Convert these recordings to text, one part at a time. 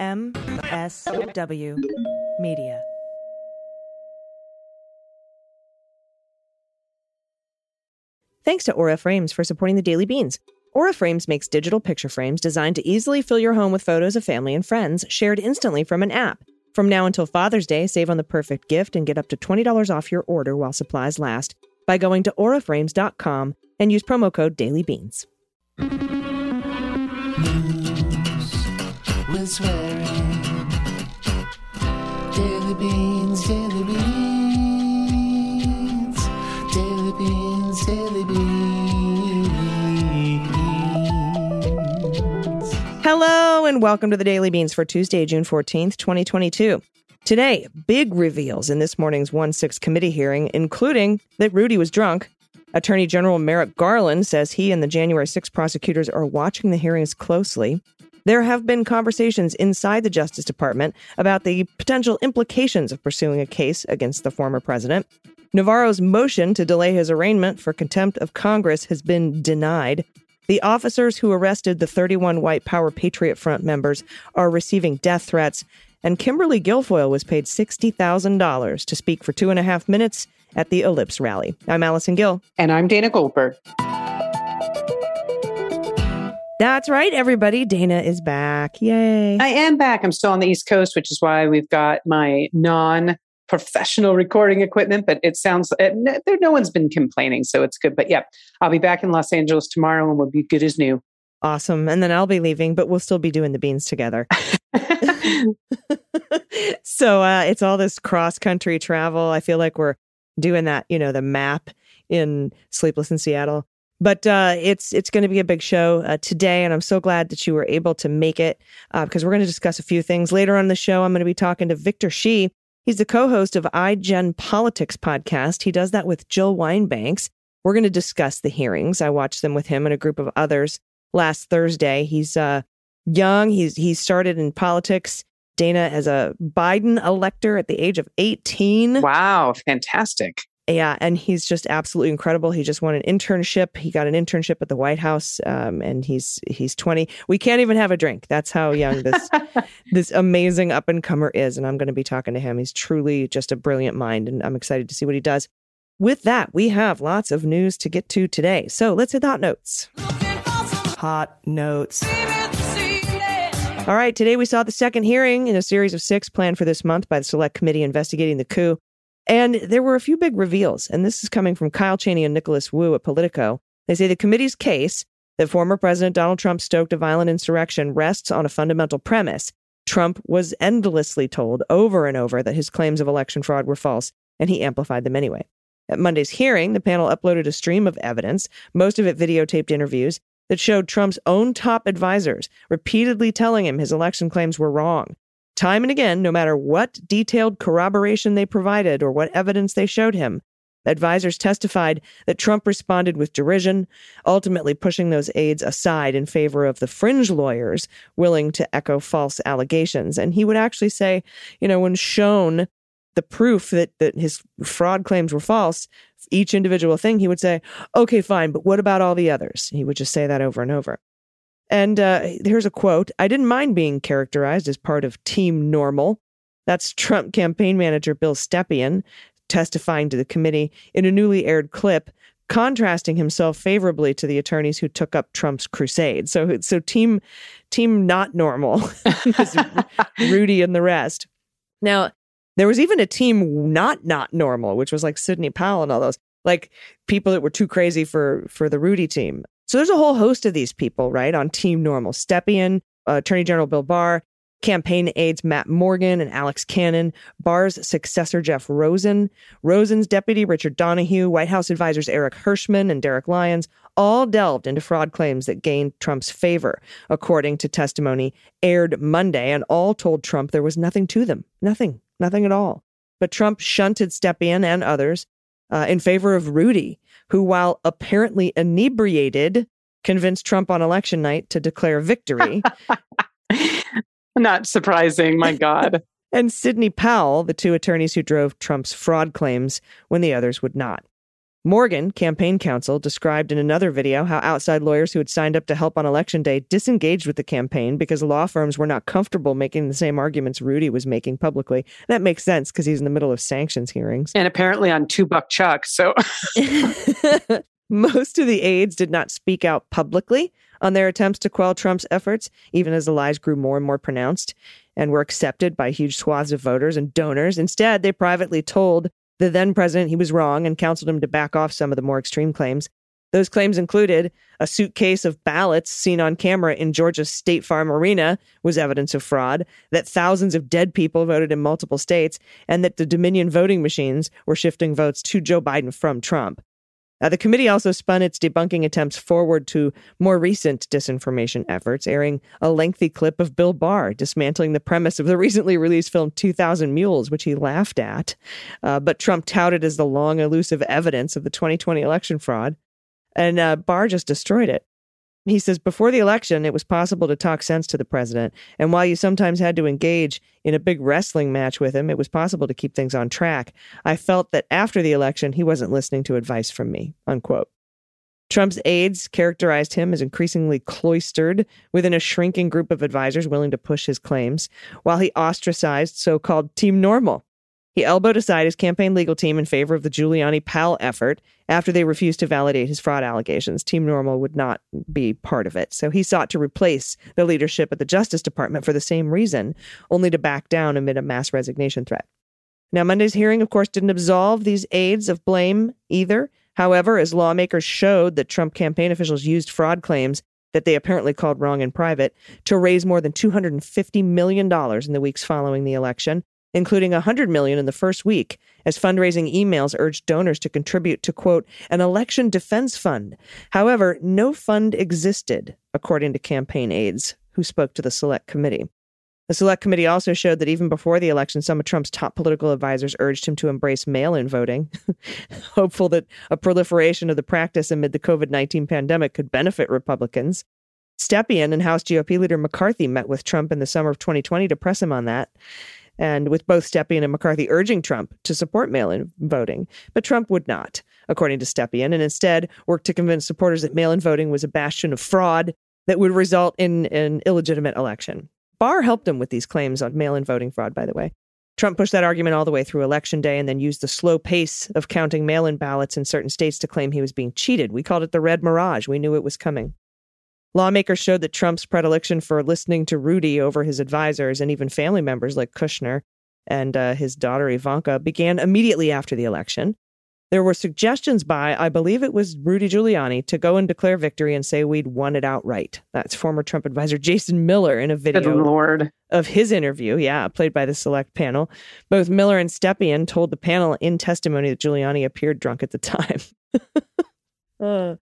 MSW Media. Thanks to Aura Frames for supporting the Daily Beans. Aura Frames makes digital picture frames designed to easily fill your home with photos of family and friends, shared instantly from an app. From now until Father's Day, save on the perfect gift and get up to $20 off your order while supplies last by going to auraframes.com and use promo code DailyBeans. Swearing. Daily beans, daily beans, daily beans, daily beans. Hello and welcome to the Daily Beans for Tuesday, June 14th, 2022. Today, big reveals in this morning's 1 6 committee hearing, including that Rudy was drunk. Attorney General Merrick Garland says he and the January 6 prosecutors are watching the hearings closely. There have been conversations inside the Justice Department about the potential implications of pursuing a case against the former president. Navarro's motion to delay his arraignment for contempt of Congress has been denied. The officers who arrested the 31 white Power Patriot Front members are receiving death threats, and Kimberly Guilfoyle was paid $60,000 to speak for two and a half minutes at the Ellipse rally. I'm Allison Gill. And I'm Dana Goldberg. That's right, everybody. Dana is back. Yay. I am back. I'm still on the East Coast, which is why we've got my non professional recording equipment, but it sounds it, there. No one's been complaining, so it's good. But yeah, I'll be back in Los Angeles tomorrow, and we'll be good as new. Awesome. And then I'll be leaving, but we'll still be doing the beans together. so uh, it's all this cross country travel. I feel like we're doing that, you know, the map in Sleepless in Seattle. But uh, it's it's going to be a big show uh, today, and I'm so glad that you were able to make it because we're going to discuss a few things later on the show. I'm going to be talking to Victor Shi. He's the co-host of iGen Politics podcast. He does that with Jill Wine-Banks. We're going to discuss the hearings. I watched them with him and a group of others last Thursday. He's uh, young. He's he started in politics. Dana as a Biden elector at the age of 18. Wow, fantastic. Yeah, and he's just absolutely incredible. He just won an internship. He got an internship at the White House, um, and he's he's twenty. We can't even have a drink. That's how young this this amazing up and comer is. And I'm going to be talking to him. He's truly just a brilliant mind, and I'm excited to see what he does. With that, we have lots of news to get to today. So let's hit the hot notes. Hot notes. All right, today we saw the second hearing in a series of six planned for this month by the Select Committee investigating the coup. And there were a few big reveals, and this is coming from Kyle Cheney and Nicholas Wu at Politico. They say the committee's case that former President Donald Trump stoked a violent insurrection rests on a fundamental premise. Trump was endlessly told over and over that his claims of election fraud were false, and he amplified them anyway. At Monday's hearing, the panel uploaded a stream of evidence, most of it videotaped interviews, that showed Trump's own top advisors repeatedly telling him his election claims were wrong. Time and again, no matter what detailed corroboration they provided or what evidence they showed him, advisors testified that Trump responded with derision, ultimately pushing those aides aside in favor of the fringe lawyers willing to echo false allegations. And he would actually say, you know, when shown the proof that, that his fraud claims were false, each individual thing, he would say, okay, fine, but what about all the others? He would just say that over and over. And uh, here's a quote I didn't mind being characterized as part of Team Normal. That's Trump campaign manager Bill Stepien testifying to the committee in a newly aired clip, contrasting himself favorably to the attorneys who took up Trump's crusade. So, so team, team not normal, Rudy and the rest. Now, there was even a team not not normal, which was like Sidney Powell and all those, like people that were too crazy for for the Rudy team. So there's a whole host of these people, right, on Team Normal. Stepien, uh, Attorney General Bill Barr, campaign aides Matt Morgan and Alex Cannon, Barr's successor Jeff Rosen, Rosen's deputy Richard Donoghue, White House advisors Eric Herschmann and Derek Lyons, all delved into fraud claims that gained Trump's favor, according to testimony aired Monday, and all told Trump there was nothing to them. Nothing. Nothing at all. But Trump shunted Stepien and others uh, in favor of Rudy, who, while apparently inebriated, convinced Trump on election night to declare victory. Not surprising, my God. and Sidney Powell, the two attorneys who drove Trump's fraud claims when the others would not. Morgan, campaign counsel, described in another video how outside lawyers who had signed up to help on election day disengaged with the campaign because law firms were not comfortable making the same arguments Rudy was making publicly. That makes sense because he's in the middle of sanctions hearings. And apparently on two buck chuck. So Most of the aides did not speak out publicly on their attempts to quell Trump's efforts, even as the lies grew more and more pronounced and were accepted by huge swaths of voters and donors. Instead, they privately told the then president he was wrong and counseled him to back off some of the more extreme claims. Those claims included a suitcase of ballots seen on camera in Georgia's State Farm Arena was evidence of fraud, that thousands of dead people voted in multiple states, and that the Dominion voting machines were shifting votes to Joe Biden from Trump. Uh, the committee also spun its debunking attempts forward to more recent disinformation efforts, airing a lengthy clip of Bill Barr dismantling the premise of the recently released film 2000 Mules, which he laughed at, uh, but Trump touted as the long, elusive evidence of the 2020 election fraud. And uh, Barr just destroyed it. He says, before the election, it was possible to talk sense to the president. And while you sometimes had to engage in a big wrestling match with him, it was possible to keep things on track. I felt that after the election, he wasn't listening to advice from me, unquote. Trump's aides characterized him as increasingly cloistered within a shrinking group of advisors willing to push his claims, while he ostracized so called Team Normal, he elbowed aside his campaign legal team in favor of the Giuliani Powell effort after they refused to validate his fraud allegations. Team Normal would not be part of it. So he sought to replace the leadership at the Justice Department for the same reason, only to back down amid a mass resignation threat. Now, Monday's hearing, of course, didn't absolve these aides of blame either. However, as lawmakers showed that Trump campaign officials used fraud claims that they apparently called wrong in private to raise more than $250 million in the weeks following the election, including 100 million in the first week as fundraising emails urged donors to contribute to quote an election defense fund. However no fund existed according to campaign aides who spoke to the select committee. The select committee also showed that even before the election some of trump's top political advisors urged him to embrace mail-in voting hopeful that a proliferation of the practice amid the covid-19 pandemic could benefit republicans. Stepien and House GOP leader McCarthy met with Trump in the summer of 2020 to press him on that and with both Stepien and McCarthy urging Trump to support mail in voting. But Trump would not, according to Stepien, and instead worked to convince supporters that mail in voting was a bastion of fraud that would result in an illegitimate election. Barr helped him with these claims on mail in voting fraud, by the way. Trump pushed that argument all the way through election day and then used the slow pace of counting mail in ballots in certain states to claim he was being cheated. We called it the red mirage. We knew it was coming. Lawmakers showed that Trump's predilection for listening to Rudy over his advisors and even family members like Kushner and uh, his daughter Ivanka began immediately after the election. There were suggestions by, I believe it was Rudy Giuliani, to go and declare victory and say we'd won it outright. That's former Trump advisor Jason Miller in a video of his interview, yeah, played by the select panel. Both Miller and Stepien told the panel in testimony that Giuliani appeared drunk at the time. uh,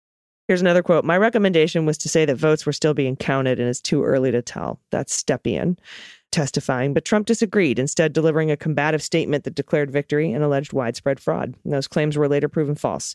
Here's another quote. My recommendation was to say that votes were still being counted and it's too early to tell. That's Stepien testifying, but Trump disagreed, instead delivering a combative statement that declared victory and alleged widespread fraud. And those claims were later proven false.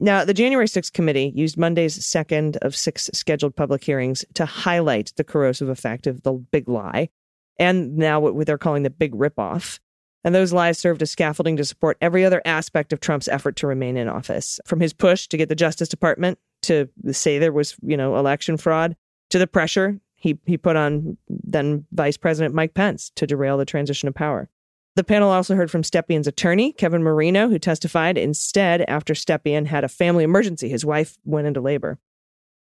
Now, the January 6th committee used Monday's second of six scheduled public hearings to highlight the corrosive effect of the big lie and now what they're calling the big ripoff. And those lies served as scaffolding to support every other aspect of Trump's effort to remain in office, from his push to get the Justice Department to say there was, you know, election fraud, to the pressure he, he put on then Vice President Mike Pence to derail the transition of power. The panel also heard from Stepien's attorney, Kevin Marino, who testified instead after Stepien had a family emergency. His wife went into labor.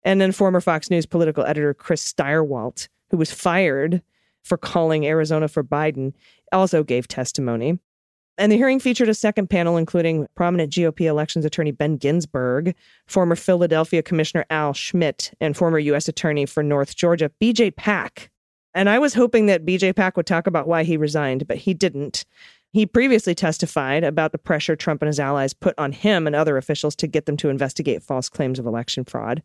And then former Fox News political editor Chris Stirewalt, who was fired for calling Arizona for Biden, also gave testimony. And the hearing featured a second panel, including prominent GOP elections attorney Ben Ginsberg, former Philadelphia Commissioner Al Schmidt, and former U.S. Attorney for North Georgia, BJ Pak. And I was hoping that BJ Pak would talk about why he resigned, but he didn't. He previously testified about the pressure Trump and his allies put on him and other officials to get them to investigate false claims of election fraud.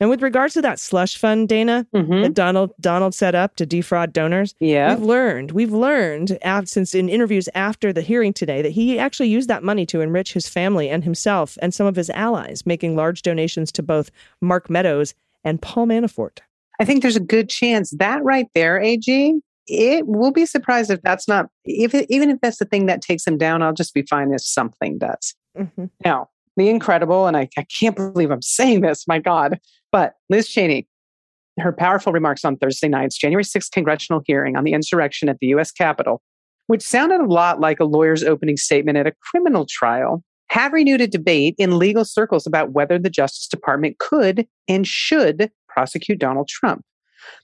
And with regards to that slush fund, Dana, Mhm. that Donald Donald set up to defraud donors, Yeah. we've learned we've learned since in interviews after the hearing today that he actually used that money to enrich his family and himself and some of his allies, making large donations to both Mark Meadows and Paul Manafort. I think there's a good chance that right there, AG, it will be surprised if that's not, if even if that's the thing that takes him down, I'll just be fine if something does. Mhm. Now, the incredible, and I, I can't believe I'm saying this, my God, but Liz Cheney, her powerful remarks on Thursday night's January 6th congressional hearing on the insurrection at the US Capitol, which sounded a lot like a lawyer's opening statement at a criminal trial, have renewed a debate in legal circles about whether the Justice Department could and should prosecute Donald Trump.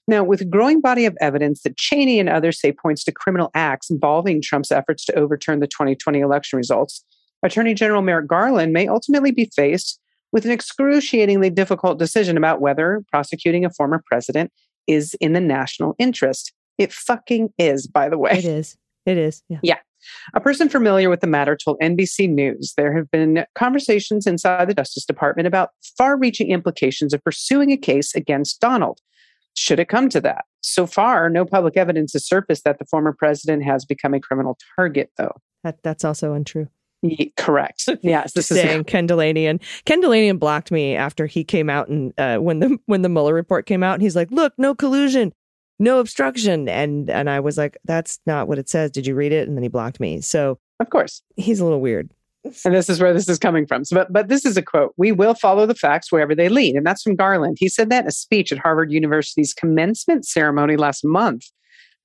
Now, with a growing body of evidence that Cheney and others say points to criminal acts involving Trump's efforts to overturn the 2020 election results, Attorney General Merrick Garland may ultimately be faced with an excruciatingly difficult decision about whether prosecuting a former president is in the national interest. It fucking is, by the way. It is. It is. Yeah. Yeah. A person familiar with the matter told NBC News there have been conversations inside the Justice Department about far reaching implications of pursuing a case against Donald. Should it come to that? So far, no public evidence has surfaced that the former president has become a criminal target, though. That, that's also untrue. Correct. Yes, this is saying Ken Dilanian. Ken Dilanian blocked me after he came out and uh, when the when the Mueller report came out, and he's like, "Look, no collusion, no obstruction," and and I was like, "That's not what it says. Did you read it?" And then he blocked me. So of course. he's a little weird. And this is where this is coming from. So, but, but this is a quote We will follow the facts wherever they lead. And that's from Garland. He said that in a speech at Harvard University's commencement ceremony last month.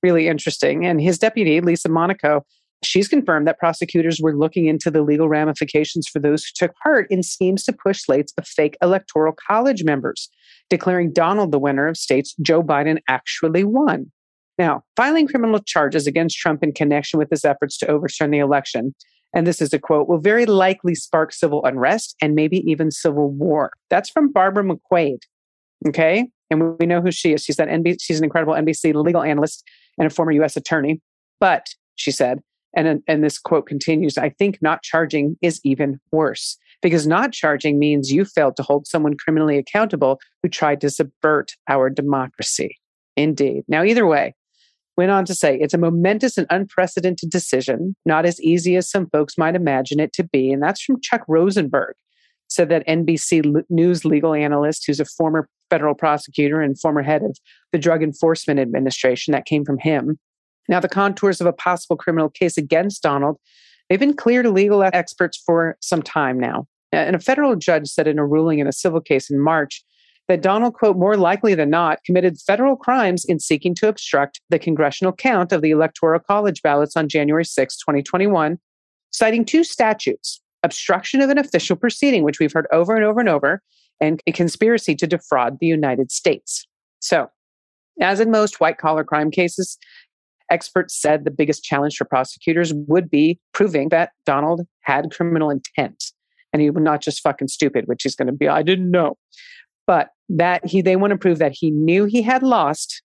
Really interesting. And his deputy, Lisa Monaco, she's confirmed that prosecutors were looking into the legal ramifications for those who took part in schemes to push slates of fake electoral college members, declaring Donald the winner of states Joe Biden actually won. Now, filing criminal charges against Trump in connection with his efforts to overturn the election and this is a quote, will very likely spark civil unrest and maybe even civil war. That's from Barbara McQuade. Okay. And we know who she is. She's that NBC, she's an incredible NBC legal analyst and a former US attorney. But she said, and, and this quote continues, I think not charging is even worse because not charging means you failed to hold someone criminally accountable who tried to subvert our democracy. Indeed. Now, either way, went on to say it's a momentous and unprecedented decision, not as easy as some folks might imagine it to be. And that's from Chuck Rosenberg, said that NBC News legal analyst who's a former federal prosecutor and former head of the Drug Enforcement Administration. That came from him. Now, the contours of a possible criminal case against Donald, they've been clear to legal experts for some time now. And a federal judge said in a ruling in a civil case in March that Donald, quote, more likely than not, committed federal crimes in seeking to obstruct the congressional count of the Electoral College ballots on January 6, 2021, citing two statutes obstruction of an official proceeding, which we've heard over and over and over, and a conspiracy to defraud the United States. So, as in most white collar crime cases, experts said the biggest challenge for prosecutors would be proving that Donald had criminal intent. And he was not just fucking stupid, which he's going to be, I didn't know. But that he they want to prove that he knew he had lost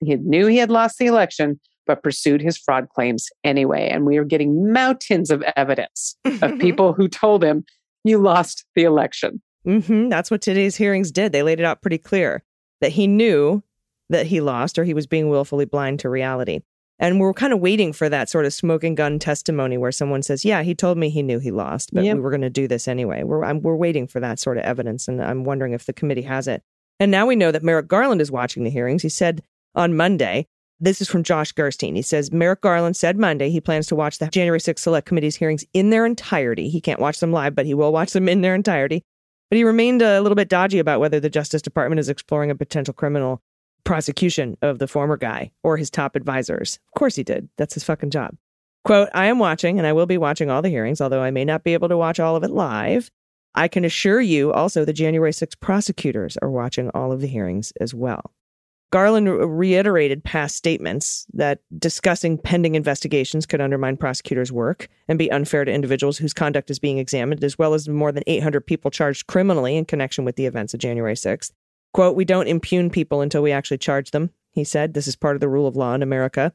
he knew he had lost the election but pursued his fraud claims anyway. And we are getting mountains of evidence of people who told him you lost the election. Hmm That's what today's hearings did. They laid it out pretty clear that he knew that he lost or he was being willfully blind to reality. And we're kind of waiting for that sort of smoking gun testimony where someone says, "Yeah, he told me he knew he lost, but Yep. we were going to do this anyway." We're I'm, we're waiting for that sort of evidence, and I'm wondering if the committee has it. And now we know that Merrick Garland is watching the hearings. He said on Monday, this is from Josh Gerstein. He says Merrick Garland said Monday he plans to watch the January 6th Select Committee's hearings in their entirety. He can't watch them live, but he will watch them in their entirety. But he remained a little bit dodgy about whether the Justice Department is exploring a potential criminal prosecution of the former guy or his top advisors. Of course he did. That's his fucking job. Quote, I am watching and I will be watching all the hearings, although I may not be able to watch all of it live. I can assure you also the January 6 prosecutors are watching all of the hearings as well. Garland reiterated past statements that discussing pending investigations could undermine prosecutors' work and be unfair to individuals whose conduct is being examined, as well as more than 800 people charged criminally in connection with the events of January 6th. Quote, We don't impugn people until we actually charge them, he said. This is part of the rule of law in America.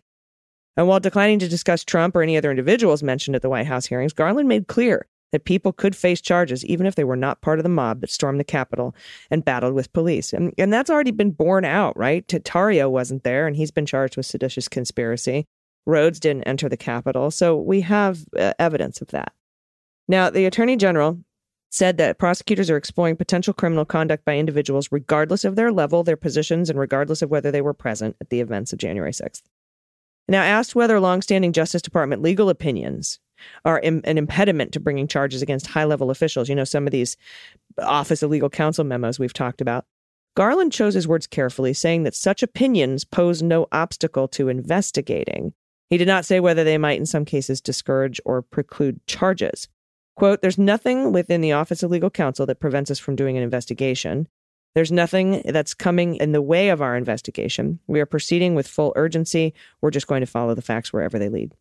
And while declining to discuss Trump or any other individuals mentioned at the White House hearings, Garland made clear that people could face charges even if they were not part of the mob that stormed the Capitol and battled with police. And, and that's already been borne out, right? Tarrio wasn't there, and he's been charged with seditious conspiracy. Rhodes didn't enter the Capitol. So we have uh, evidence of that. Now, the Attorney General said that prosecutors are exploring potential criminal conduct by individuals regardless of their level, their positions, and regardless of whether they were present at the events of January 6th. Now, asked whether longstanding Justice Department legal opinions are Im- an impediment to bringing charges against high level officials. You know, some of these Office of Legal Counsel memos we've talked about. Garland chose his words carefully, saying that such opinions pose no obstacle to investigating. He did not say whether they might, in some cases, discourage or preclude charges. Quote, There's nothing within the Office of Legal Counsel that prevents us from doing an investigation. There's nothing that's coming in the way of our investigation. We are proceeding with full urgency. We're just going to follow the facts wherever they lead.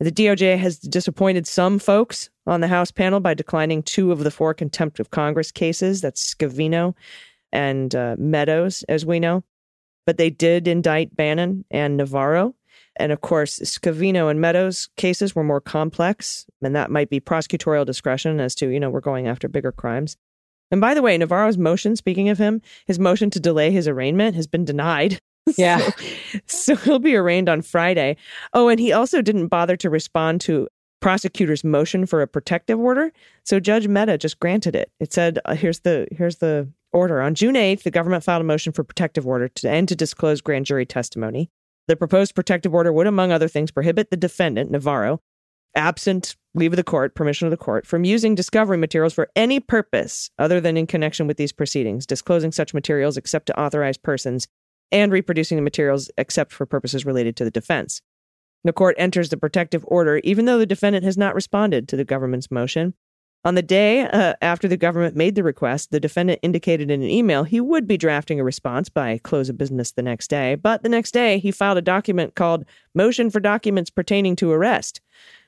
The DOJ has disappointed some folks on the House panel by declining two of the four contempt of Congress cases. That's Scavino and uh, Meadows, as we know. But they did indict Bannon and Navarro. And of course, Scavino and Meadows cases were more complex, and that might be prosecutorial discretion as to, you know, we're going after bigger crimes. And by the way, Navarro's motion, speaking of him, his motion to delay his arraignment has been denied. Yeah. so, so he'll be arraigned on Friday. Oh, and he also didn't bother to respond to prosecutor's motion for a protective order. So Judge Mehta just granted it. It said, uh, here's the here's the order. On June 8th, the government filed a motion for protective order to and to disclose grand jury testimony. The proposed protective order would, among other things, prohibit the defendant, Navarro, absent leave of the court, permission of the court, from using discovery materials for any purpose other than in connection with these proceedings, disclosing such materials except to authorized persons, and reproducing the materials except for purposes related to the defense. The court enters the protective order even though the defendant has not responded to the government's motion. On the day uh, after the government made the request, the defendant indicated in an email he would be drafting a response by close of business the next day. But the next day, he filed a document called Motion for Documents Pertaining to Arrest.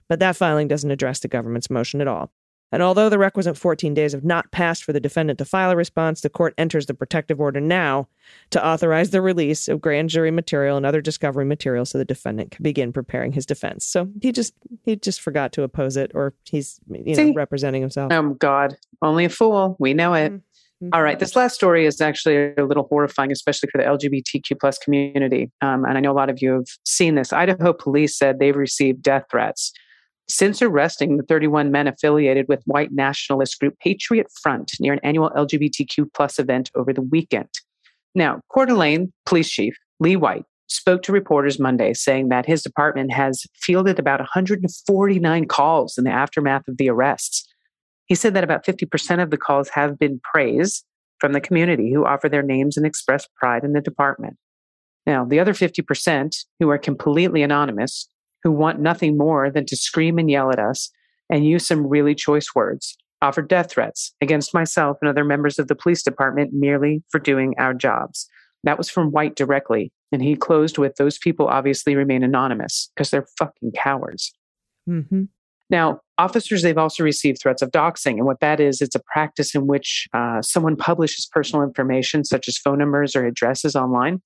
But that filing doesn't address the government's motion at all. And although the requisite 14 days have not passed for the defendant to file a response, the court enters the protective order now to authorize the release of grand jury material and other discovery material so the defendant can begin preparing his defense. So he just he just forgot to oppose it or he's you know See? representing himself. Oh God, only a fool. We know it. Mm-hmm. All right, this last story is actually a little horrifying, especially for the LGBTQ plus community. Um, and I know a lot of you have seen this. Idaho police said they've received death threats since arresting the 31 men affiliated with white nationalist group Patriot Front near an annual LGBTQ plus event over the weekend. Now, Coeur d'Alene Police Chief Lee White spoke to reporters Monday, saying that his department has fielded about 149 calls in the aftermath of the arrests. He said that about 50% of the calls have been praise from the community who offer their names and express pride in the department. Now, the other 50% who are completely anonymous, who want nothing more than to scream and yell at us and use some really choice words, offered death threats against myself and other members of the police department merely for doing our jobs. That was from White directly. And he closed with those people obviously remain anonymous because they're fucking cowards. Mm-hmm. Now, officers, they've also received threats of doxing. And what that is, it's a practice in which uh, someone publishes personal information, such as phone numbers or addresses online.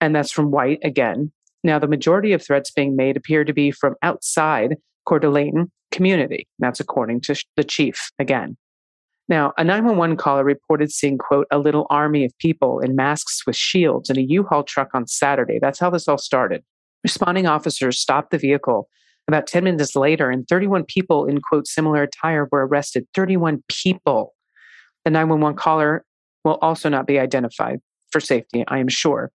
And that's from White again. Now, the majority of threats being made appear to be from outside Coeur d'Alene community. That's according to the chief again. Now, a 911 caller reported seeing, quote, a little army of people in masks with shields in a U-Haul truck on Saturday. That's how this all started. Responding officers stopped the vehicle about 10 minutes later, and 31 people in, quote, similar attire were arrested. 31 people. The 911 caller will also not be identified for safety, I am sure.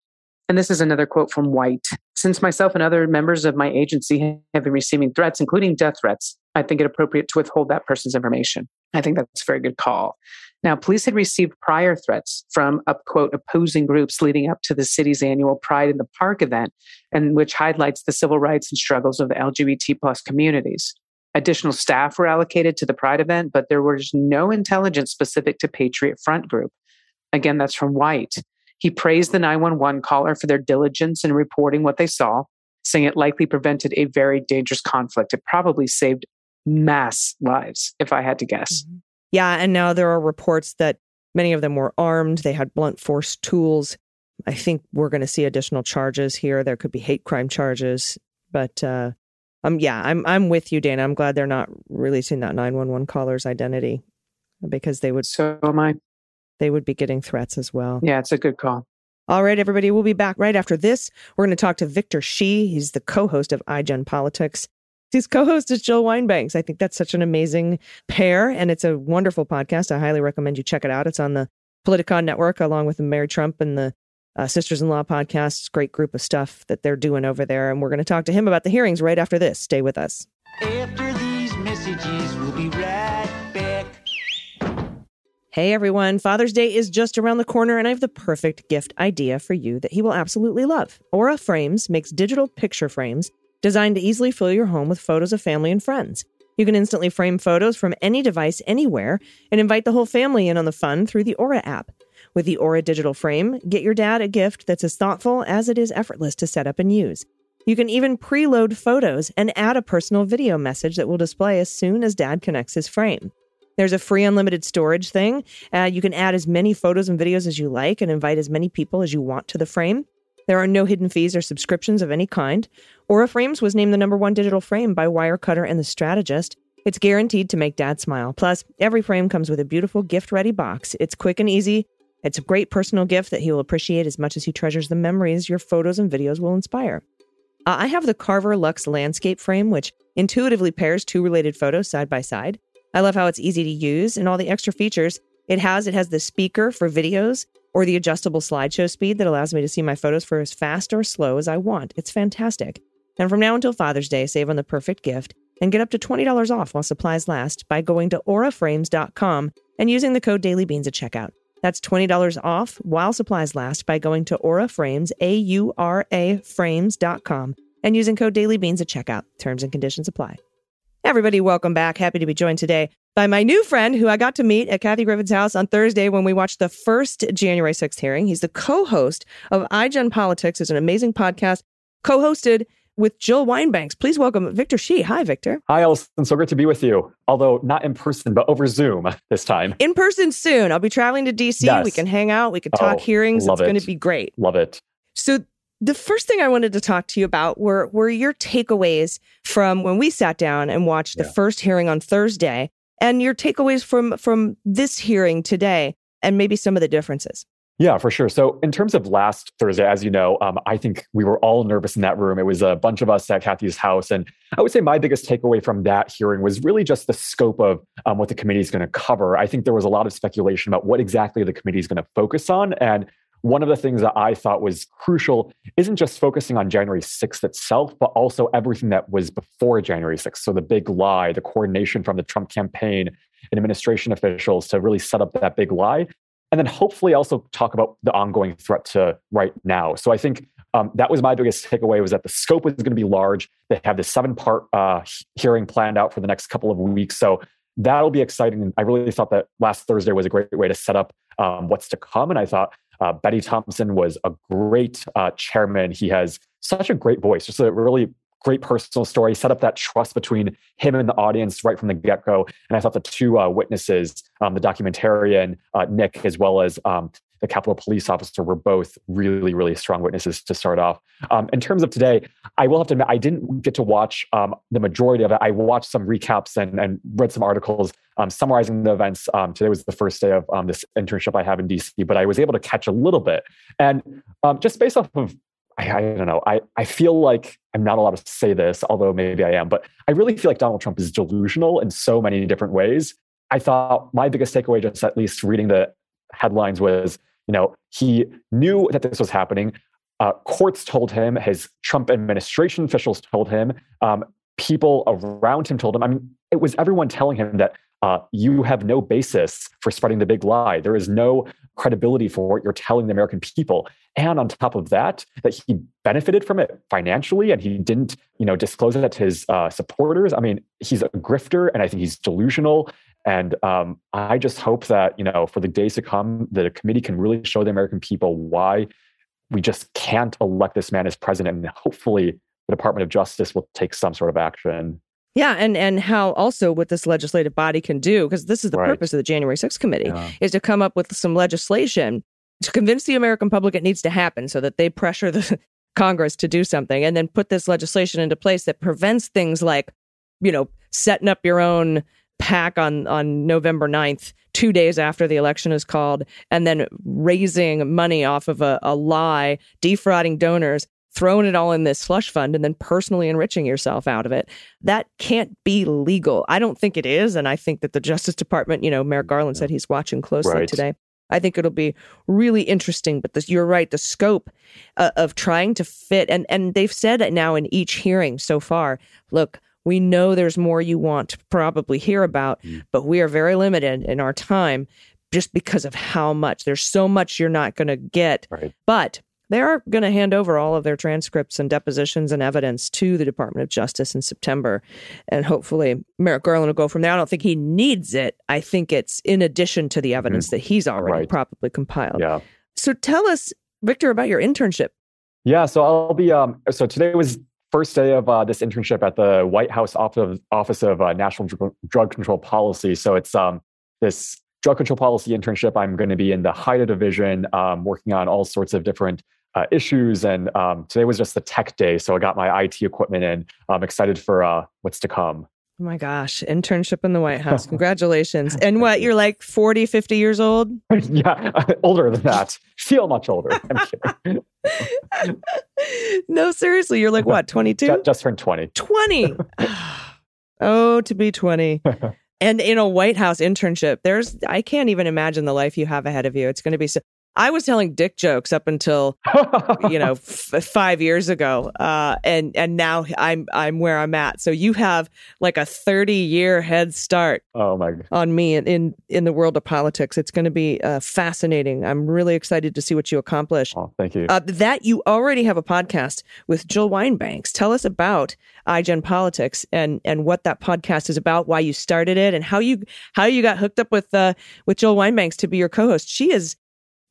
And this is another quote from White. Since myself and other members of my agency have been receiving threats, including death threats, I think it appropriate to withhold that person's information. I think that's a very good call. Now, police had received prior threats from up quote opposing groups leading up to the city's annual Pride in the Park event, and which highlights the civil rights and struggles of the LGBT plus communities. Additional staff were allocated to the Pride event, but there was no intelligence specific to Patriot Front Group. Again, that's from White. He praised the 911 caller for their diligence in reporting what they saw, saying it likely prevented a very dangerous conflict. It probably saved mass lives, if I had to guess. Mm-hmm. Yeah, and now there are reports that many of them were armed. They had blunt force tools. I think we're going to see additional charges here. There could be hate crime charges, but uh, um, yeah, I'm I'm with you, Dana. I'm glad they're not releasing that 911 caller's identity because they would So am I. they would be getting threats as well. Yeah, it's a good call. All right, everybody, we'll be back right after this. We're going to talk to Victor Shi. He's the co-host of iGen Politics. His co-host is Jill Wine-Banks. I think that's such an amazing pair, and it's a wonderful podcast. I highly recommend you check it out. It's on the Politicon Network, along with the Mary Trump and the uh, Sisters-in-Law podcast. Great group of stuff that they're doing over there, and we're going to talk to him about the hearings right after this. Stay with us. After Hey everyone, Father's Day is just around the corner, and I have the perfect gift idea for you that he will absolutely love. Aura Frames makes digital picture frames designed to easily fill your home with photos of family and friends. You can instantly frame photos from any device anywhere and invite the whole family in on the fun through the Aura app. With the Aura digital frame, get your dad a gift that's as thoughtful as it is effortless to set up and use. You can even preload photos and add a personal video message that will display as soon as dad connects his frame. There's a free unlimited storage thing. Uh, you can add as many photos and videos as you like and invite as many people as you want to the frame. There are no hidden fees or subscriptions of any kind. Aura Frames was named the number one digital frame by Wirecutter and The Strategist. It's guaranteed to make dad smile. Plus, every frame comes with a beautiful gift ready box. It's quick and easy. It's a great personal gift that he will appreciate as much as he treasures the memories your photos and videos will inspire. Uh, I have the Carver Lux landscape frame, which intuitively pairs two related photos side by side. I love how it's easy to use and all the extra features it has. It has the speaker for videos or the adjustable slideshow speed that allows me to see my photos for as fast or slow as I want. It's fantastic. And from now until Father's Day, save on the perfect gift and get up to $20 off while supplies last by going to auraframes.com and using the code DailyBeans at checkout. That's $20 off while supplies last by going to auraframes, A-U-R-A frames.com and using code DailyBeans at checkout. Terms and conditions apply. Everybody, welcome back. Happy to be joined today by my new friend who I got to meet at Kathy Griffin's house on Thursday when we watched the first January 6th hearing. He's the co-host of iGen Politics. It's an amazing podcast co-hosted with Jill Wine-Banks. Please welcome Victor Shi. Hi, Victor. Hi, Allison. So great to be with you. Although not in person, but over Zoom this time. In person soon. I'll be traveling to DC. Yes. We can hang out. We can talk Oh, hearings. It's going to be great. Love it. So the first thing I wanted to talk to you about were were your takeaways from when we sat down and watched the Yeah. first hearing on Thursday and your takeaways from from this hearing today and maybe some of the differences. Yeah, for sure. So, in terms of last Thursday, as you know, um, I think we were all nervous in that room. It was a bunch of us at Kathy's house. And I would say my biggest takeaway from that hearing was really just the scope of um, what the committee is going to cover. I think there was a lot of speculation about what exactly the committee is going to focus on. And one of the things that I thought was crucial isn't just focusing on January 6th itself, but also everything that was before January 6th. So, the big lie, the coordination from the Trump campaign and administration officials to really set up that big lie and then hopefully also talk about the ongoing threat to right now. So I think um, that was my biggest takeaway was that the scope was going to be large. They have this seven part uh, hearing planned out for the next couple of weeks. So that'll be exciting. And I really thought that last Thursday was a great way to set up um, what's to come. And I thought uh, Bennie Thompson was a great uh, chairman. He has such a great voice, just a really great personal story, set up that trust between him and the audience right from the get go. And I thought the two uh, witnesses, um, the documentarian uh, Nick, as well as um, the Capitol Police officer, were both really, really strong witnesses to start off. Um, in terms of today, I will have to admit, I didn't get to watch um, the majority of it. I watched some recaps and, and read some articles um, summarizing the events. Um, today was the first day of um, this internship I have in DC, but I was able to catch a little bit. And um, just based off of I, I don't know. I, I feel like I'm not allowed to say this, although maybe I am, but I really feel like Donald Trump is delusional in so many different ways. I thought my biggest takeaway, just at least reading the headlines, was you know he knew that this was happening. Uh, courts told him, his Trump administration officials told him, um, people around him told him. I mean, it was everyone telling him that uh, you have no basis for spreading the big lie. There is no credibility for what you're telling the American people. And on top of that, that he benefited from it financially and he didn't, you know, disclose it to his uh, supporters. I mean, he's a grifter and I think he's delusional. And um, I just hope that, you know, for the days to come, the committee can really show the American people why we just can't elect this man as president. And hopefully the Department of Justice will take some sort of action. Yeah, and and how also what this legislative body can do because this is the Right. purpose of the January 6th committee Yeah. is to come up with some legislation to convince the American public it needs to happen so that they pressure the Congress to do something and then put this legislation into place that prevents things like, you know, setting up your own pack on on November 9th, 2 days after the election is called and then raising money off of a, a lie, defrauding donors, throwing it all in this slush fund and then personally enriching yourself out of it. That can't be legal. I don't think it is and I think that the Justice Department, you know, Merrick Garland said he's watching closely Right. today. I think it'll be really interesting. But this, you're right, the scope uh, of trying to fit, and and they've said it now in each hearing so far. Look, We know there's more you want to probably hear about, Mm. but we are very limited in our time just because of how much. There's so much you're not going to get. Right. But they are going to hand over all of their transcripts and depositions and evidence to the Department of Justice in September. And hopefully Merrick Garland will go from there. I don't think he needs it. I think it's in addition to the evidence that he's already Mm-hmm. Right. probably compiled. Yeah. So tell us, Victor, about your internship. Yeah, so I'll be. Um, so today was first day of uh, this internship at the White House Office of, Office of uh, National Dr- Drug Control Policy. So it's um, this drug control policy internship. I'm going to be in the HIDTA division, um, working on all sorts of different uh, issues. And um, today was just the tech day, so I got my IT equipment in. I'm excited for uh, what's to come. Oh my gosh, internship in the White House. Congratulations. and what, you're like 40, 50 years old? yeah, older than that. Feel much older. I'm kidding. no, seriously, you're like what, 22? Ju- Just turned 20. 20. oh, to be 20. And in a White House internship, there's, I can't even imagine the life you have ahead of you. It's going to be so. I was telling dick jokes up until you know f- five years ago, uh, and and now I'm I'm where I'm at. So you have like a 30 year head start oh my god. on me in in, in the world of politics. It's going to be uh, fascinating. I'm really excited to see what you accomplish. Oh, thank you. Uh, that you already have a podcast with Jill Wine-Banks. Tell us about iGen Politics and and what that podcast is about, why you started it, and how you how you got hooked up with uh, with Jill Wine-Banks to be your co-host. She is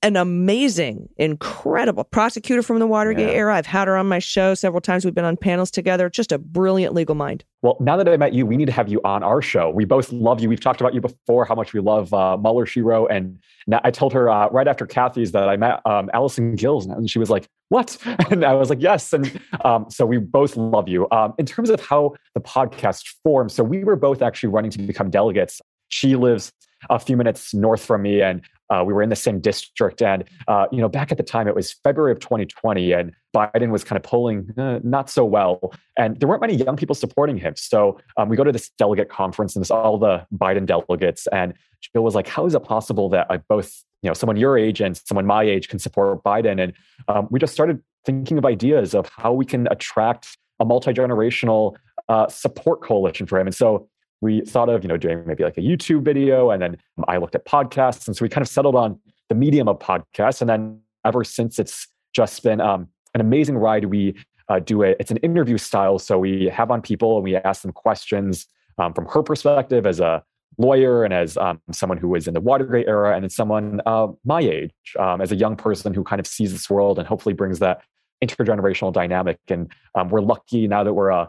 an amazing, incredible prosecutor from the Watergate Yeah. era. I've had her on my show several times. We've been on panels together. Just a brilliant legal mind. Well, now that I met you, we need to have you on our show. We both love you. We've talked about you before, how much we love uh, Mueller, She Wrote. And now I told her uh, right after Kathy's that I met um, Allison Gills, and she was like, What? And I was like, Yes. And um, so we both love you. Um, in terms of how the podcast formed, so we were both actually running to become delegates. She lives a few minutes north from me, and uh, we were in the same district. And, uh, you know, back at the time, it was February of 2020, and Biden was kind of polling uh, not so well. And there weren't many young people supporting him. So um, we go to this delegate conference, and it's all the Biden delegates. And Jill was like, How is it possible that I both, you know, someone your age and someone my age can support Biden? And um, we just started thinking of ideas of how we can attract a multi generational uh, support coalition for him. And so we thought of you know doing maybe like a youtube video and then i looked at podcasts and so we kind of settled on the medium of podcasts and then ever since it's just been um, an amazing ride we uh, do it it's an interview style so we have on people and we ask them questions um, from her perspective as a lawyer and as um, someone who was in the watergate era and as someone uh, my age um, as a young person who kind of sees this world and hopefully brings that intergenerational dynamic and um, we're lucky now that we're a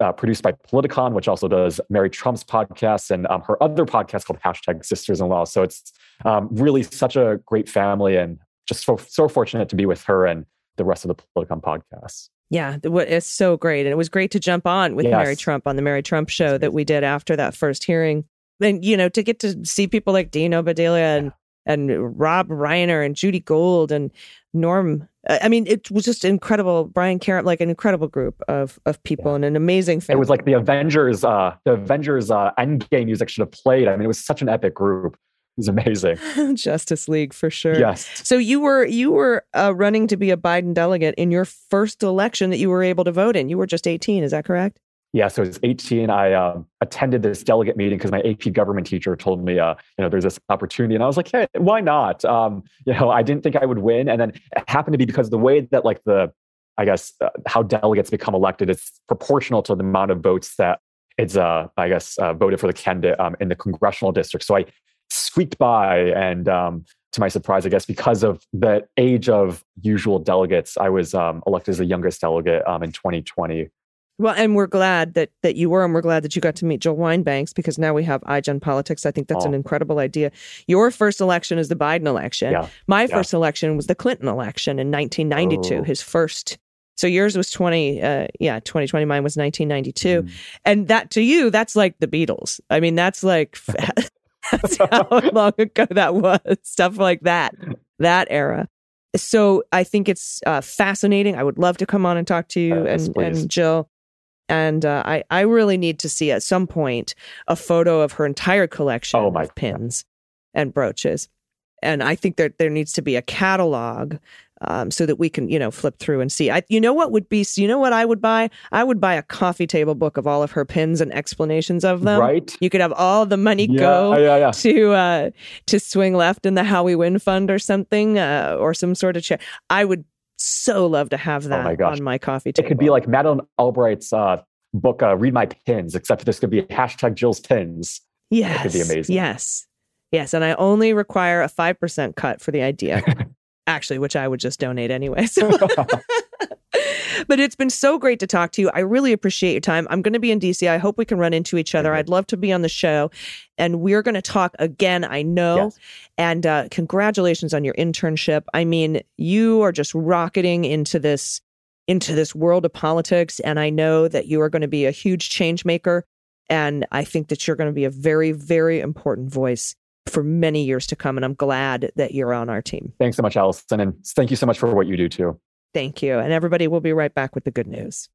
uh, produced by Politicon, which also does Mary Trump's podcast and um, her other podcast called Hashtag Sisters in Law. So it's um, really such a great family and just so, so fortunate to be with her and the rest of the Politicon podcasts. Yeah, it's so great. And it was great to jump on with Yes. Mary Trump on the Mary Trump show that we did after that first hearing. And, you know, to get to see people like Dean Obeidallah and, and Rob Reiner and Judy Gold and Norm. I mean, it was just incredible. Brian Karem, like an incredible group of, of people and an amazing It was like the Avengers, uh, the Avengers uh, Endgame music should have played. I mean, it was such an epic group. It was amazing. Justice League for sure. Yes. So you were you were uh, running to be a Biden delegate in your first election that you were able to vote in. You were just 18, is that correct? Yeah, so it was 18. I attended this delegate meeting because my AP government teacher told me, uh, you know, there's this opportunity, and I was like, hey, why not? Um, you know, I didn't think I would win, and then it happened to be because the way that like the, I guess, uh, how delegates become elected, is proportional to the amount of votes that it's, uh, I guess, uh, voted for the candidate um, in the congressional district. So I squeaked by, and um, to my surprise, I guess, because of the age of usual delegates, I was um, elected as the youngest delegate um, in 2020. Well, and we're glad that that you were, and we're glad that you got to meet Jill Wine-Banks because now we have iGen Politics. I think that's an Oh. incredible idea. Your first election is the Biden election. Yeah. My Yeah. first election was the Clinton election in 1992. Oh. His first. So yours was 20. Uh, yeah, 2020. Mine was 1992. Mm. And that to you, that's like the Beatles. I mean, that's like that's how long ago that was. Stuff like that, that era. So I think it's uh, fascinating. I would love to come on and talk to you Yes, and, and Jill. And uh, I, I really need to see at some point a photo of her entire collection Oh, of pins and brooches. And I think that there needs to be a catalog um, so that we can, you know, flip through and see. I, you know what would be, you know what I would buy? I would buy a coffee table book of all of her pins and explanations of them. Right. You could have all the money Yeah, go yeah, yeah. to uh, to swing left in the How We Win Fund or something, uh, or some sort of check. I would so love to have that Oh on my coffee table. It could be like Madeleine Albright's uh, book, uh, Read My Pins, except this could be hashtag Jill's Pins. yes, could be amazing. Yes, yes, and I only require a five percent cut for the idea. Actually, which I would just donate anyway. So. but it's been so great to talk to you. I really appreciate your time. I'm going to be in DC. I hope we can run into each other. Mhm. I'd love to be on the show. And we're going to talk again, I know. Yes. And uh, congratulations on your internship. I mean, you are just rocketing into this into this world of politics and I know that you are going to be a huge change maker and I think that you're going to be a very very important voice for many years to come and I'm glad that you're on our team. Thanks so much, Allison. And thank you so much for what you do too. Thank you. And everybody we'll be right back with the good news.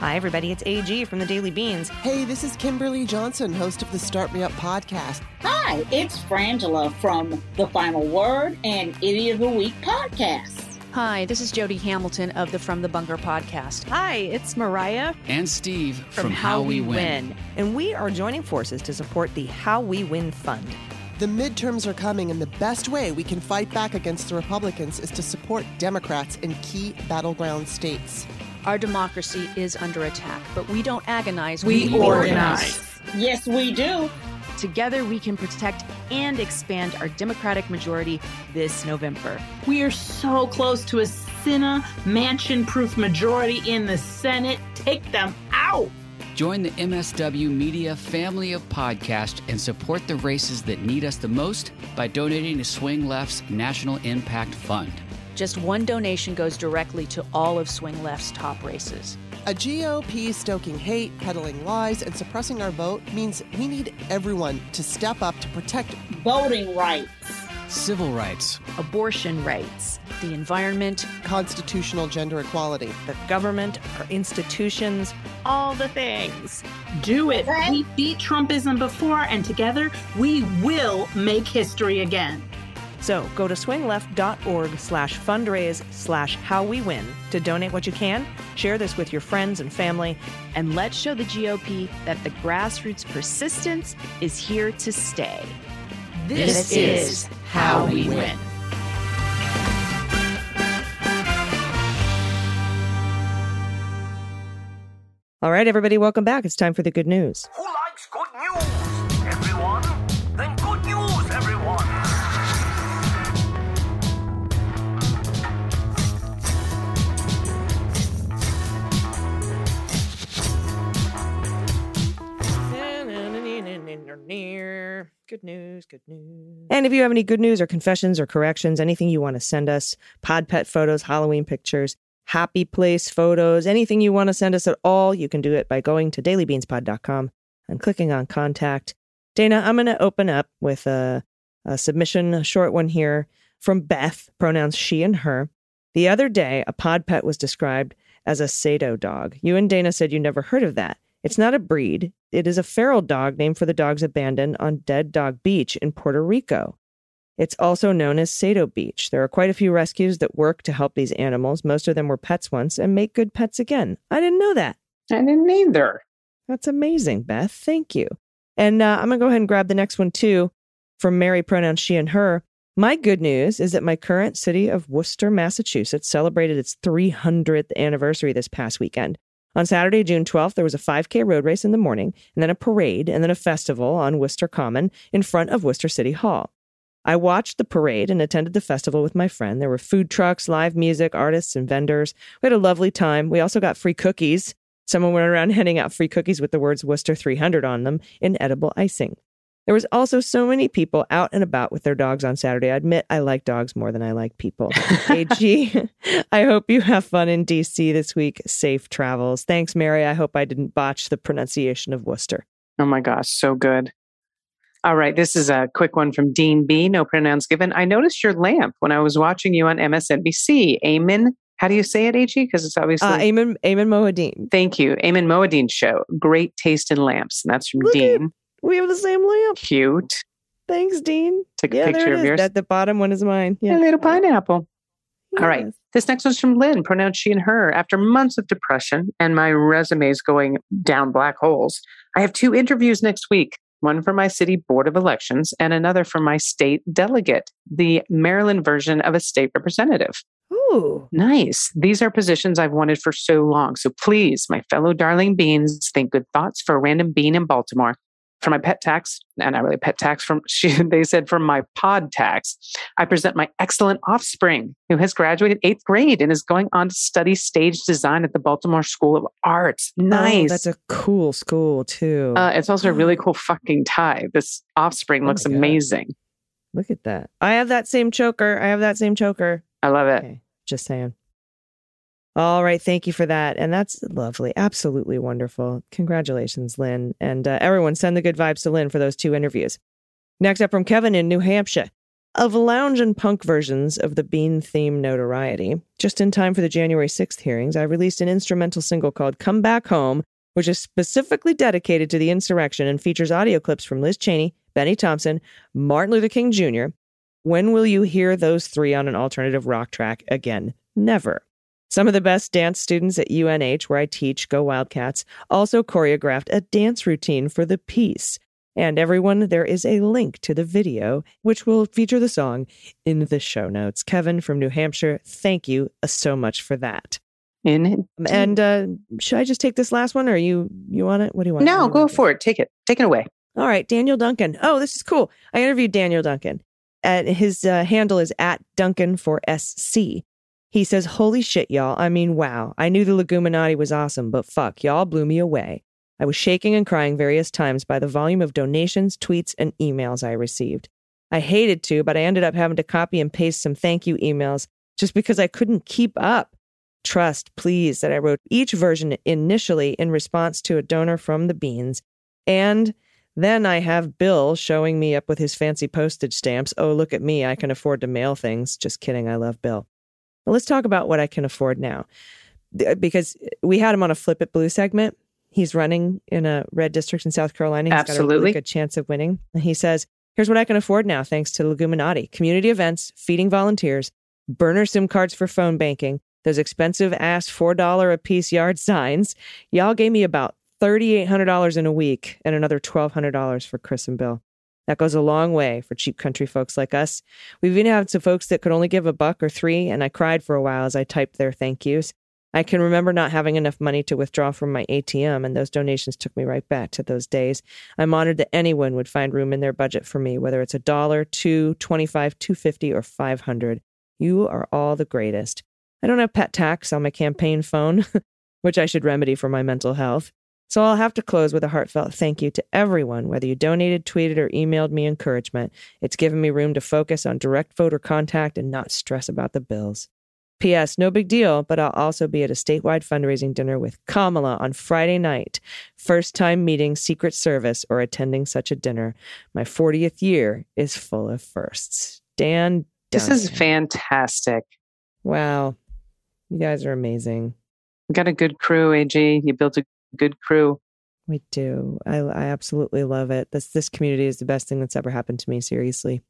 Hi, everybody. It's AG from the Daily Beans. Hey, this is Kimberly Johnson, host of the Start Me Up podcast. Hi, it's Frangela from The Final Word and Idiot of the Week podcast. Hi, this is Jody Hamilton of the From the Bunker podcast. Hi, it's Mariah and Steve from, from, How, We Win. And we are joining forces to support the How We Win Fund. The midterms are coming, and the best way we can fight back against the Republicans is to support Democrats in key battleground states. Our democracy is under attack, but we don't agonize. We organize. Yes, we do. Together, we can protect and expand our Democratic majority this November. We are so close to a Senate Manchin proof majority in the Senate. Take them out. Join the MSW Media family of podcasts and support the races that need us the most by donating to Swing Left's National Impact Fund. Just one donation goes directly to all of Swing Left's top races. A GOP stoking hate, peddling lies, and suppressing our vote means we need everyone to step up to protect Voting rights. Civil rights, Abortion rights, the environment, constitutional gender equality. The government, our institutions, all the things. Do it. Okay. We beat Trumpism before, and together we will make history again. So go to swingleft.org slash fundraise slash how we win to donate what you can. Share this with your friends and family. and let's show the GOP that the grassroots persistence is here to stay. This is How We Win. All right, everybody, welcome back. It's time for the good news. Who likes good news? Everyone? Then good news, everyone. Good news, good news. And if you have any good news or confessions or corrections, anything you want to send us, pod pet photos, Halloween pictures, happy place photos, anything you want to send us at all, you can do it by going to dailybeanspod.com and clicking on contact. Dana, I'm going to open up with a, a submission, a short one here from Beth, pronouns she and her. The other day, a pod pet was described as a Sato dog. You and Dana said you never heard of that. It's not a breed. It is a feral dog named for the dogs abandoned on Dead Dog Beach in Puerto Rico. It's also known as Sato Beach. There are quite a few rescues that work to help these animals. Most of them were pets once and make good pets again. I didn't know that. I didn't either. That's amazing, Beth. Thank you. And uh, I'm going to go ahead and grab the next one too from Mary, pronouns she and her. My good news is that my current city of Worcester, Massachusetts celebrated its 300th anniversary this past weekend. On Saturday, June 12th, there was a 5K road race in the morning, and then a parade, and then a festival on Worcester Common in front of Worcester City Hall. I watched the parade and attended the festival with my friend. There were food trucks, live music, artists, and vendors. We had a lovely time. We also got free cookies. Someone went around handing out free cookies with the words Worcester 300 on them in edible icing. There was also so many people out and about with their dogs on Saturday. I admit I like dogs more than I like people. AG, I hope you have fun in DC this week. Safe travels. Thanks, Mary. I hope I didn't botch the pronunciation of Worcester. Oh my gosh, so good. All right, this is a quick one from Dean B. No pronouns given. I noticed your lamp when I was watching you on MSNBC. Ayman. how do you say it, AG? Because it's obviously. Uh, Ayman Eamon Mohyeldin. Thank you. Ayman Mohyeldin show. Great taste in lamps. And that's from Look at- Dean. We have the same lamp. Cute. Thanks, Dean. Take a picture of yours. That the bottom one is mine. A Yeah. little pineapple. All right. This next one's from Lynn, pronounced she and her. After months of depression and my resumes going down black holes, I have two interviews next week one for my city board of elections and another for my state delegate, the Maryland version of a state representative. Ooh. Nice. These are positions I've wanted for so long. So please, my fellow darling beans, think good thoughts for a random bean in Baltimore. For my pet tax, and not really pet tax from she, they said from my pod tax, I present my excellent offspring who has graduated eighth grade and is going on to study stage design at the Baltimore School of Arts. Oh, Nice. that's a cool school too. uh, it's also a really cool fucking tie. This offspring Oh looks amazing. Look at that. I have that same choker. I have that same choker. I love it. Okay. Just saying. All right. Thank you for that. And that's lovely. Absolutely wonderful. Congratulations, Lynn. And uh, everyone, send the good vibes to Lynn for those two interviews. Next up from Kevin in New Hampshire. Of lounge and punk versions of the Bean theme notoriety, just in time for the January 6th hearings, I released an instrumental single called Come Back Home, which is specifically dedicated to the insurrection and features audio clips from Liz Cheney, Bennie Thompson, Martin Luther King Jr. When will you hear those three on an alternative rock track again? Never. Some of the best dance students at UNH, where I teach, Go Wildcats, also choreographed a dance routine for the piece. And everyone, there is a link to the video, which will feature the song in the show notes. Kevin from New Hampshire, thank you uh, so much for that. In And uh, should I just take this last one, or you you want it? What do you want? no, go for it. Take it. Take it away. All right, Daniel Duncan. Oh, this is cool. I interviewed Daniel Duncan. And his uh, handle is at Duncan for SC. He says, Holy shit, y'all. I mean, wow. I knew the Leguminati was awesome, but fuck, y'all blew me away. I was shaking and crying various times by the volume of donations, tweets, and emails I received. I hated to, but I ended up having to copy and paste some thank you emails just because I couldn't keep up. Trust, please, that I wrote each version initially in response to a donor from the Beans. And then I have Bill showing me up with his fancy postage stamps. Oh, look at me. I can afford to mail things. Just kidding. I love Bill. But let's talk about what I can afford now. Uh, because uh, we had him on a Flip It Blue segment. He's running in a red district in South Carolina. He's got a Absolutely. really good chance of winning. And he says, Here's what I can afford now, thanks to Leguminati community events, feeding volunteers, burner SIM cards for phone banking, those expensive ass $4 a piece yard signs. Y'all gave me about $3,800 in a week and another $1,200 for Chris and Bill. That goes a long way for cheap country folks like us. We've even had some folks that could only give a buck or three, and I cried for a while as I typed their thank yous. I can remember not having enough money to withdraw from my ATM, and those donations took me right back to those days. I'm honored that anyone would find room in their budget for me, whether it's a dollar, two, twenty-five, two fifty, or five hundred. You are all the greatest. I don't have pet tax on my campaign phone, which I should remedy for my mental health. So I'll have to close with a heartfelt thank you to everyone, whether you donated, tweeted, or emailed me encouragement. It's given me room to focus on direct voter contact and not stress about the bills. P.S. No big deal, but I'll also be at a statewide fundraising dinner with Kamala on Friday night. First time meeting Secret Service or attending such a dinner. My 40th year is full of firsts. Dan. This is fantastic. Wow. You guys are amazing. We got a good crew, AG. You built a good crew. We do. I, I absolutely love it. This this community is the best thing that's ever happened to me. Seriously.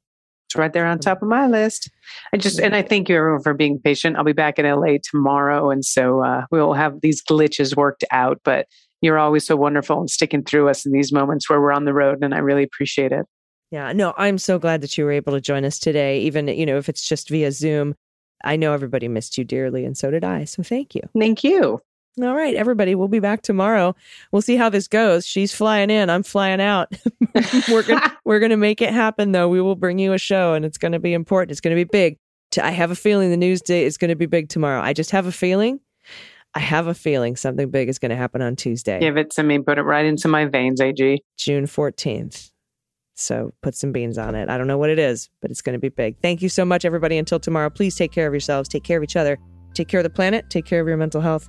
It's right there on top of my list. I just and I thank you everyone for being patient. I'll be back in LA tomorrow, and so uh, we'll have these glitches worked out. But you're always so wonderful and sticking through us in these moments where we're on the road, and I really appreciate it. Yeah. No, I'm so glad that you were able to join us today. Even you know if it's just via Zoom. I know everybody missed you dearly, and so did I. So thank you. Thank you. All right, everybody. We'll be back tomorrow. We'll see how this goes. She's flying in. I'm flying out. we're gonna we're gonna make it happen, though. We will bring you a show, and it's gonna be important. It's gonna be big. I have a feeling the news day is gonna be big tomorrow. I just have a feeling. I have a feeling something big is gonna happen on Tuesday, Give it to me. Put it right into my veins, AG. June 14th. So put some beans on it. I don't know what it is, but it's gonna be big. Thank you so much, everybody. Until tomorrow, please take care of yourselves. Take care of each other. Take care of the planet. Take care of your mental health.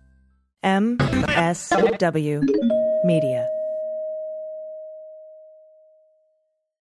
MSW Media.